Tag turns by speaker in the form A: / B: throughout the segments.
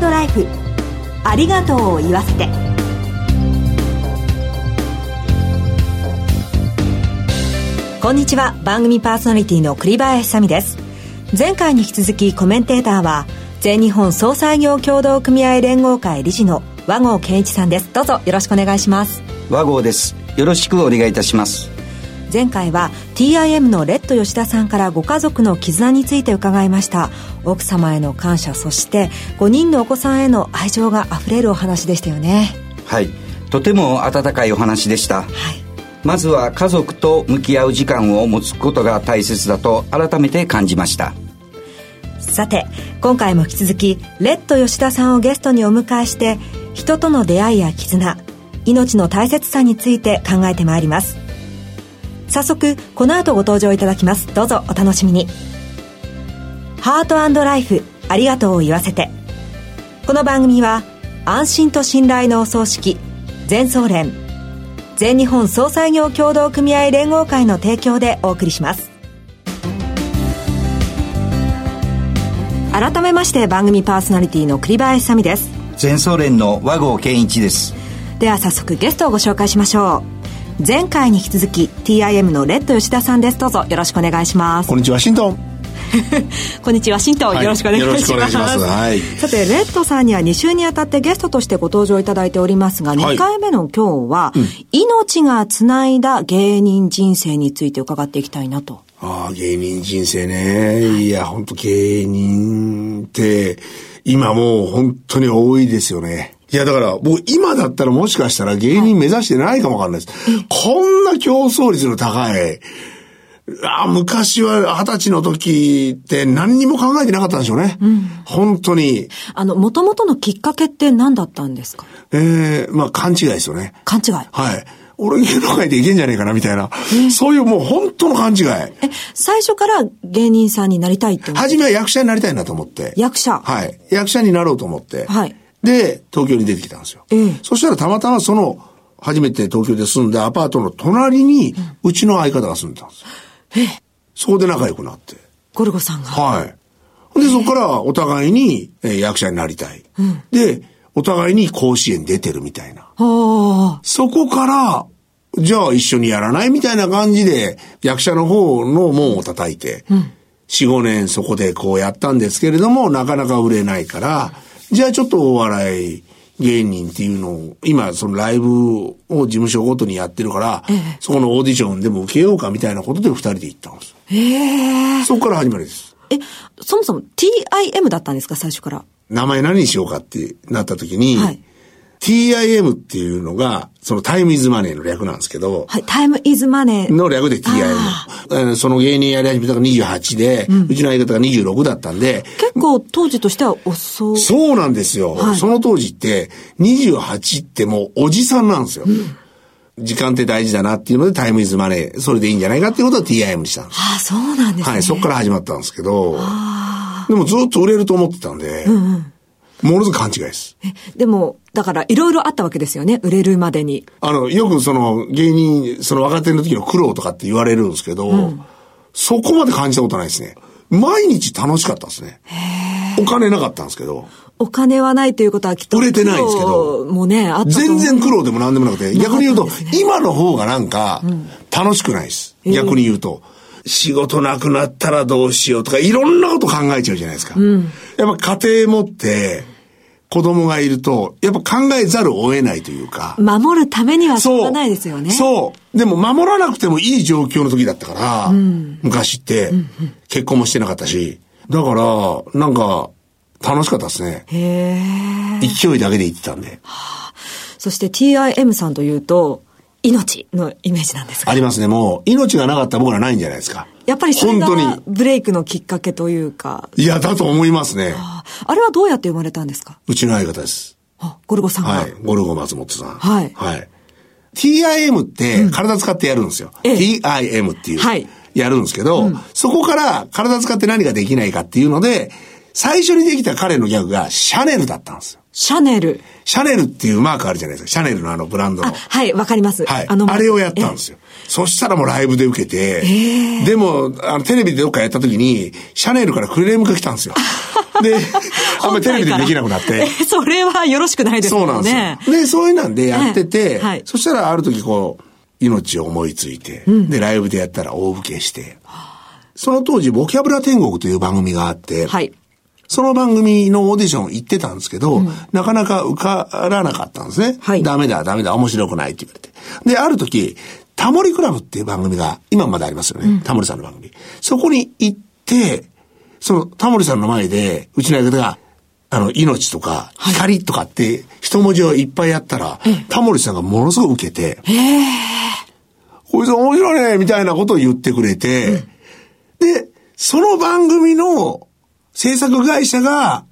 A: ライフ。ありがとうを言わせて。こんにちは。番組パーソナリティの栗林さみです。前回に引き続きコメンテーターは全日本総裁業協同組合連合会理事の和合健一さんです。どうぞよろしくお願いします。
B: 和合です。よろしくお願いいたします。
A: 前回は TIM のレッド吉田さんからご家族の絆について伺いました。奥様への感謝そして5人のお子さんへの愛情があふれるお話でしたよね。
B: はい。とても温かいお話でした、はい、まずは家族と向き合う時間を持つことが大切だと改めて感じました。
A: さて今回も引き続きレッド吉田さんをゲストにお迎えして人との出会いや絆命の大切さについて考えてまいります早速この後ご登場いただきます。どうぞお楽しみに。ハートライフありがとうを言わせて。この番組は安心と信頼のお葬式全総連全日本総裁業協同組合連合会の提供でお送りします。改めまして番組パーソナリティの栗林さみです。
B: 全総連の和合健一です。
A: では早速ゲストをご紹介しましょう前回に引き続き TIM のレッド吉田さんです。どうぞよろしくお願いします。
C: こんにちはワシントン
A: こんにちは、ワシントン、はい、よろしくお願いします。はい、さて、レッドさんには2週にあたってゲストとしてご登場いただいておりますが、2回目の今日は、うん、命がつないだ芸人人生について伺っていきたいなと。
C: ああ、芸人人生ね。いや、本当芸人って、今もう本当に多いですよね。いや、だから、もう今だったらもしかしたら芸人目指してないかもわかんないです。はい、こんな競争率の高い、あ昔は二十歳の時って何にも考えてなかったんでしょうね。うん、本当に。
A: あの、もともとのきっかけって何だったんですか？
C: ええー、まあ勘違いですよね。
A: 勘違い
C: はい。俺芸能界でいけんじゃねえかなみたいな、そういうもう本当の勘違い。え、
A: 最初から芸人さんになりたいって思って
C: 初めは役者になりたいなと思って。
A: 役者
C: はい。役者になろうと思って。はい。で、東京に出てきたんですよ。ええ、そしたらたまたまその、初めて東京で住んでアパートの隣に、うちの相方が住んでたんですよ。ええ。そこで仲良くなって。
A: ゴルゴさんが
C: はい。で、そこからお互いに、え役者になりたい。うん、で、お互いに甲子園出てるみたいな。そこから、じゃあ一緒にやらないみたいな感じで、役者の方の門を叩いて、うん、4、5年そこでこうやったんですけれども、なかなか売れないから、じゃあちょっとお笑い芸人っていうのを、今そのライブを事務所ごとにやってるから、ええ、そこのオーディションでも受けようかみたいなことで二人で行ったんです。へえ。そこから始まりです。
A: え、そもそも TIM だったんですか、最初から？
C: 名前何にしようかってなった時に、はい、TIM っていうのが、そのタイムイズマネーの略なんですけど。
A: はい、タイムイズマネー。
C: の略で TIM。その芸人やり始めたのが28で、うん、うちの相方が26だったんで。
A: 結構当時としては遅
C: い。そうなんですよ。はい、その当時って、28ってもうおじさんなんですよ。うん時間って大事だなっていうのでタイムイズマネー、それでいいんじゃないかっていうことを TIM にしたんです。
A: ああ、そうなんですね。
C: はい、そこから始まったんですけど、でもずっと売れると思ってたんで、うんうん、ものすごく勘違いです。
A: え、でも、だから、いろいろあったわけですよね、売れるまでに。
C: あの、よくその、芸人、その若手の時の苦労とかって言われるんですけど、うん、そこまで感じたことないですね。毎日楽しかったですね。お金なかったんですけど。
A: お金はないということはきっと。
C: 売れてないんですけど。
A: もうね、あ
C: った全然苦労でも何でもなくて、逆に言うと、今の方がなんか、楽しくないです。逆に言うと。仕事なくなったらどうしようとか、いろんなこと考えちゃうじゃないですか。うん、やっぱ家庭持って、子供がいると、やっぱ考えざるを得ないというか。
A: 守るためにはしょうがないですよね。
C: そう。でも守らなくてもいい状況の時だったから、うん、昔って、結婚もしてなかったし。だから、なんか、楽しかったですね。へ勢いだけで言ってたんで。は
A: あ、そして TIM さんというと、命のイメージなんですか
C: ありますね。もう、命がなかったら僕らないんじゃないですか。
A: やっぱりそれがブレイクのきっかけというか。
C: いや、だと思いますね。
A: ああれはどうやって生まれたんですか？
C: うちの相方です。
A: あ、ゴルゴさん
C: はい。ゴルゴ松本さん。はい。はい。TIM って体使ってやるんですよ。うん、TIM っていう。はい。やるんですけど、うん、そこから体使って何ができないかっていうので、最初にできた彼のギャグがシャネルだったんですよ。
A: シャネル。
C: シャネルっていうマークあるじゃないですか。シャネルのあのブランドの。
A: はい、わかります。
C: はい。あの、あれをやったんですよ。そしたらもうライブで受けて、でも、あの、テレビでどっかやった時に、シャネルからクレームが来たんですよ。で、あんまりテレビでできなくなって。
A: それはよろしくないですね。
C: そうなんですよ。で、そういうなんでやってて、はい、そしたらある時こう、命を思いついて、うん、で、ライブでやったら大受けして、その当時、ボキャブラ天国という番組があって、はい、その番組のオーディション行ってたんですけど、うん、なかなか受からなかったんですね。はい、ダメだ、ダメだ、面白くないって言われて。で、ある時、タモリクラブっていう番組が、今までありますよね。うん、タモリさんの番組。そこに行って、そのタモリさんの前で、うちの相方が、あの、命とか、光とかって、一文字をいっぱいやったら、はい、タモリさんがものすごく受けて、こいつ面白いねみたいなことを言ってくれて、うん、で、その番組の制作会社が、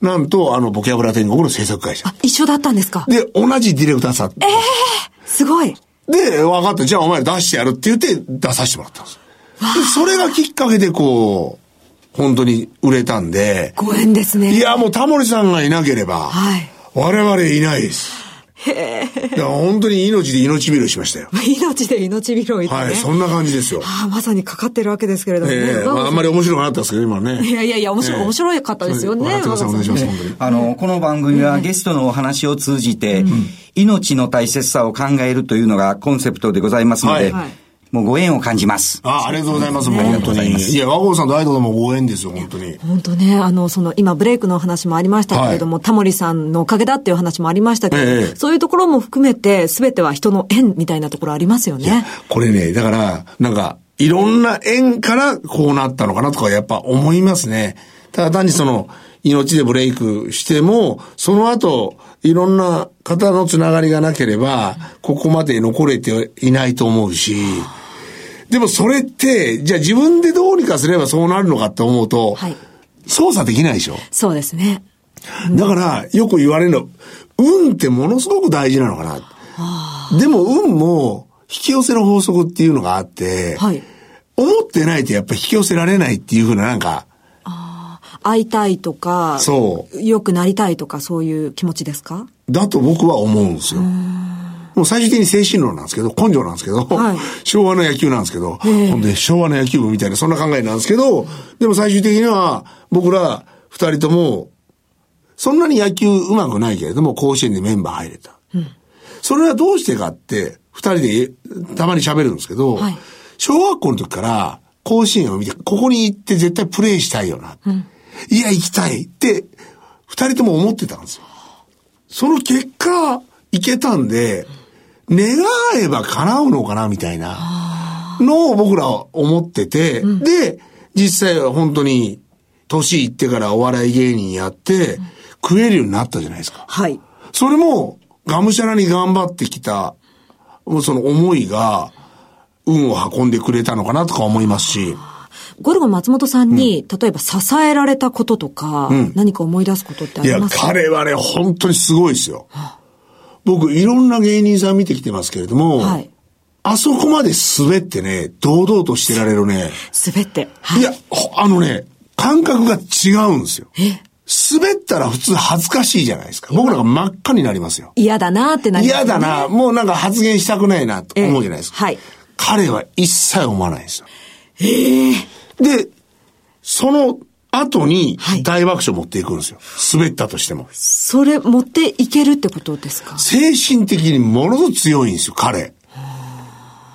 C: なんと、あの、ボキャブラ天国の制作会社。あ、
A: 一緒だったんですか
C: で、同じディレクターさん。
A: ええー、すごい。
C: で、分かった。じゃあお前出してやるって言って出させてもらったんです。で、それがきっかけでこう、本当に売れたんで。
A: ご縁ですね。
C: いや、もうタモリさんがいなければ、はい。我々いないです。へえ。いや、本当に命で命拾いしましたよ。
A: 命で命拾い、ね、
C: はい、そんな感じですよ。
A: ああ、まさにかかってるわけですけれどもね。
C: ええまあ、あんまり面白くなかったですけど、今ね。
A: いやいやいや、面白面白かったですよね。
C: お願いします、本当に。
B: あの、この番組はゲストのお話を通じて、うん、命の大切さを考えるというのがコンセプトでございますので、はい、はいもうご縁を感じます。
C: あありがとうございます。もう本当に。いや、和合さんとアイドルもご縁ですよ、本当に。
A: 本当ね、あの、その、今、ブレイクの話もありましたけれども、はい、タモリさんのおかげだっていう話もありましたけど、ええ、そういうところも含めて、すべては人の縁みたいなところありますよね。
C: これね、だから、なんか、いろんな縁からこうなったのかなとか、やっぱ思いますね。ただ単にその、命でブレイクしても、その後、いろんな方のつながりがなければ、ここまで残れていないと思うし、でもそれって、じゃあ自分でどうにかすればそうなるのかって思うと、はい、操作できないでしょ？
A: そうですね。
C: だから、よく言われるの、運ってものすごく大事なのかな。でも運も引き寄せの法則っていうのがあって、はい、思ってないとやっぱ引き寄せられないっていうふうななんか、
A: 会いたいとか、そう。良くなりたいとか、そういう気持ちですか？
C: だと僕は思うんですよ。もう最終的に精神論なんですけど、根性なんですけど、はい、昭和の野球なんですけど、ほんで昭和の野球部みたいな、そんな考えなんですけど、でも最終的には僕ら二人とも、そんなに野球上手くないけれども、甲子園でメンバー入れた。うん、それはどうしてかって、二人でたまに喋るんですけど、はい、小学校の時から甲子園を見て、ここに行って絶対プレイしたいよな。うん、いや、行きたいって、二人とも思ってたんですよ。その結果、行けたんで、願えば叶うのかなみたいなのを僕らは思ってて、うん、で、実際は本当に年いってからお笑い芸人やって、食えるようになったじゃないですか。はい。それも、がむしゃらに頑張ってきた、その思いが、運を運んでくれたのかなとか思いますし。
A: ゴルゴ松本さんに、うん、例えば支えられたこととか、うん、何か思い出すことってありますか？
C: いや、彼はね、本当にすごいですよ。はあ僕、いろんな芸人さん見てきてますけれども、はい、あそこまで滑ってね、堂々としてられるね。
A: 滑って。
C: はい、いや、あのね、感覚が違うんですよ。え？滑ったら普通恥ずかしいじゃないですか。僕らが真っ赤になりますよ。
A: 嫌だなってなります、
C: ね、嫌だな。もうなんか発言したくないなと思うじゃないですか。はい。彼は一切思わないんですよ。ええー、で、その後に大爆笑持っていくんですよ。滑ったとしても。
A: それ持っていけるってことですか？
C: 精神的にものすごく強いんですよ、彼。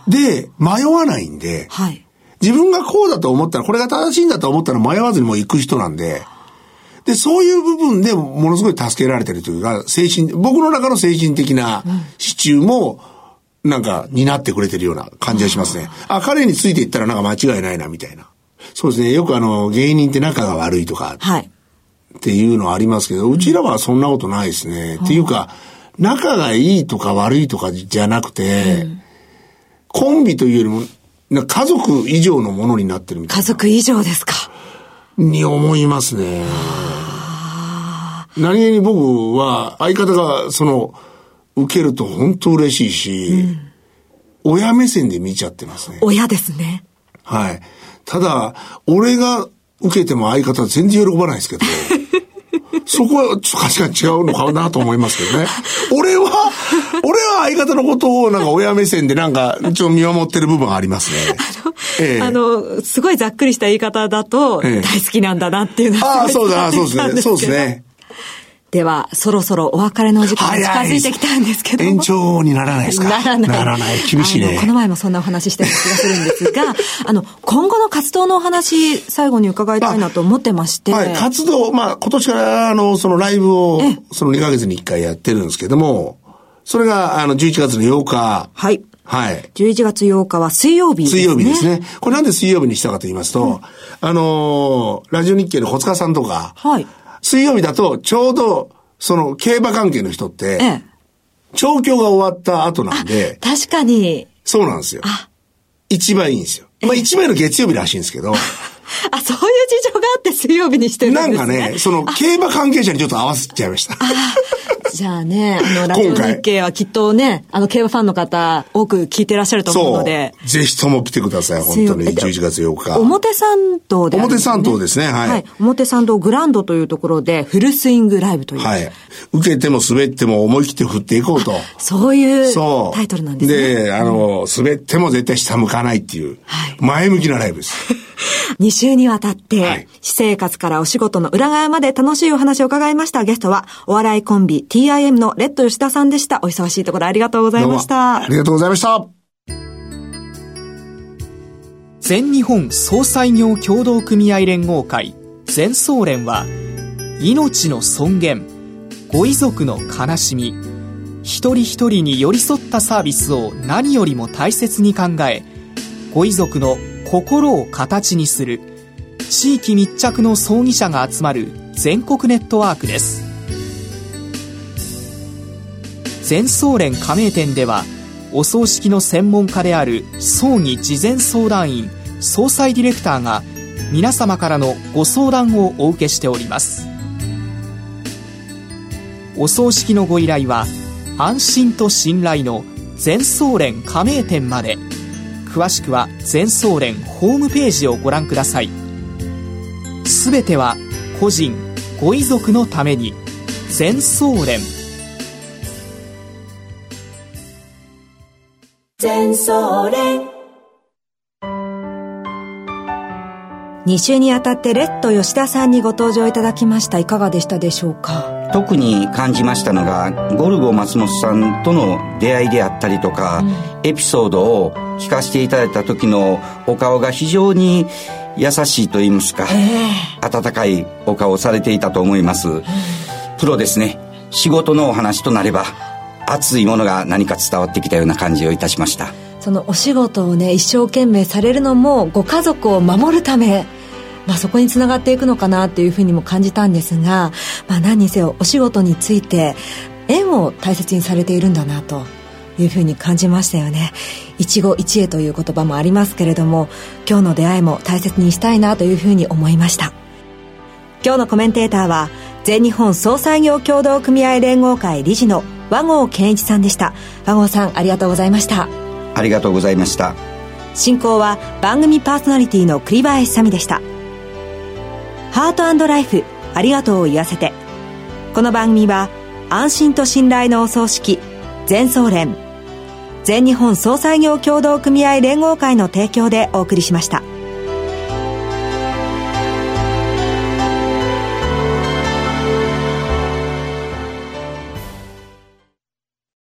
C: で、迷わないんで、はい、自分がこうだと思ったら、これが正しいんだと思ったら迷わずにもう行く人なんで、で、そういう部分でものすごい助けられてるというか、精神、僕の中の精神的な支柱も、なんか、担ってくれてるような感じがしますね。あ、彼についていったらなんか間違いないな、みたいな。そうですね。よくあの、芸人って仲が悪いとか、はい。っていうのはありますけど、うちらはそんなことないですね。っていうか、仲がいいとか悪いとかじゃなくて、うん、コンビというよりも、家族以上のものになってるみたいな。
A: 家族以上ですか。
C: に思いますね。何気に僕は相方がその、受けると本当嬉しいし、うん、親目線で見ちゃってますね。
A: 親ですね。
C: はい。ただ、俺が受けても相方は全然喜ばないですけど、そこはちょっと価値観違うのかなと思いますけどね。俺は、俺は相方のことをなんか親目線でなんかちょっと見守ってる部分ありますね。
A: あの、ええ、あのすごいざっくりした言い方だと、大好きなんだなっていうの
C: は、ああ、そうだ、そうですね。そうですね。
A: では、そろそろお別れの時間が近づいてきたんですけど
C: 延長にならないですか？
A: ならない。
C: ならない。厳しいね。
A: この前もそんなお話してた気がするんですが、あの、今後の活動のお話、最後に伺いたいなと思ってまして。
C: はい、活動、まあ、今年から、あの、そのライブを、その2ヶ月に1回やってるんですけども、それが、あの、11月の8日。
A: はい。
C: はい。
A: 11月8日は水曜日
C: ですね。水曜日ですね。これなんで水曜日にしたかと言いますと、うん、あのー、ラジオ日経の小塚さんとか、はい。水曜日だとちょうどその競馬関係の人って、ええ、調教が終わった後なんで。
A: 確かに。
C: そうなんですよ。一番いいんですよ。まあ一番の月曜日らしいんですけど。
A: あ、そういう事情があって水曜日にしてるんですね。
C: なんかね、その競馬関係者にちょっと合わせちゃいました。
A: じゃあね、あの、ラジオ日経はきっとね、あの、競馬ファンの方、多く聞いてらっしゃると思うので。
C: ぜひとも来てください、本当に。11月8日。
A: 表参道で、
C: ね、表参道ですね、はい。はい。
A: 表参道グランドというところで、フルスイングライブという。
C: はい。受けても滑っても思い切って振っていこうと。
A: そういうタイトルなんです
C: ね。で、あの、滑っても絶対下向かないっていう、はい、前向きなライブです。
A: 2週にわたって、はい、私生活からお仕事の裏側まで楽しいお話を伺いました。ゲストは、お笑いコンビ TIM のレッド吉田さんでした。お忙しいところありがとうございました。
C: ありがとうございました。
D: 全日本総裁業協同組合連合会全総連は命の尊厳ご遺族の悲しみ一人一人に寄り添ったサービスを何よりも大切に考えご遺族の心を形にする。地域密着の葬儀者が集まる全国ネットワークです。全総連加盟店ではお葬式の専門家である葬儀事前相談員総裁ディレクターが皆様からのご相談をお受けしております。お葬式のご依頼は安心と信頼の全総連加盟店まで。詳しくは全総連ホームページをご覧ください。すべては個人ご遺族のために全総連。
A: 全総連。2週にあたってレッド吉田さんにご登場いただきました。いかがでしたでしょうか？
B: 特に感じましたのがゴルゴ松本さんとの出会いであったりとか、うん、エピソードを聞かせていただいた時のお顔が非常に優しいと言いますか、えー、温かいお顔をされていたと思います、うん、プロですね。仕事のお話となれば熱いものが何か伝わってきたような感じをいたしました。
A: そのお仕事をね一生懸命されるのもご家族を守るためまあ、そこにつながっていくのかなっていうふうにも感じたんですが、まあ、何にせよお仕事について縁を大切にされているんだなというふうに感じましたよね。一期一会という言葉もありますけれども今日の出会いも大切にしたいなというふうに思いました。今日のコメンテーターは全日本総裁業協同組合連合会理事の和合健一さんでした。和合さんありがとうございました。
B: ありがとうございました。
A: 進行は番組パーソナリティの栗林さみでした。ハートライフありがとうを言わせて。この番組は安心と信頼のお葬式全総連全日本総裁業協同組合連合会の提供でお送りしました。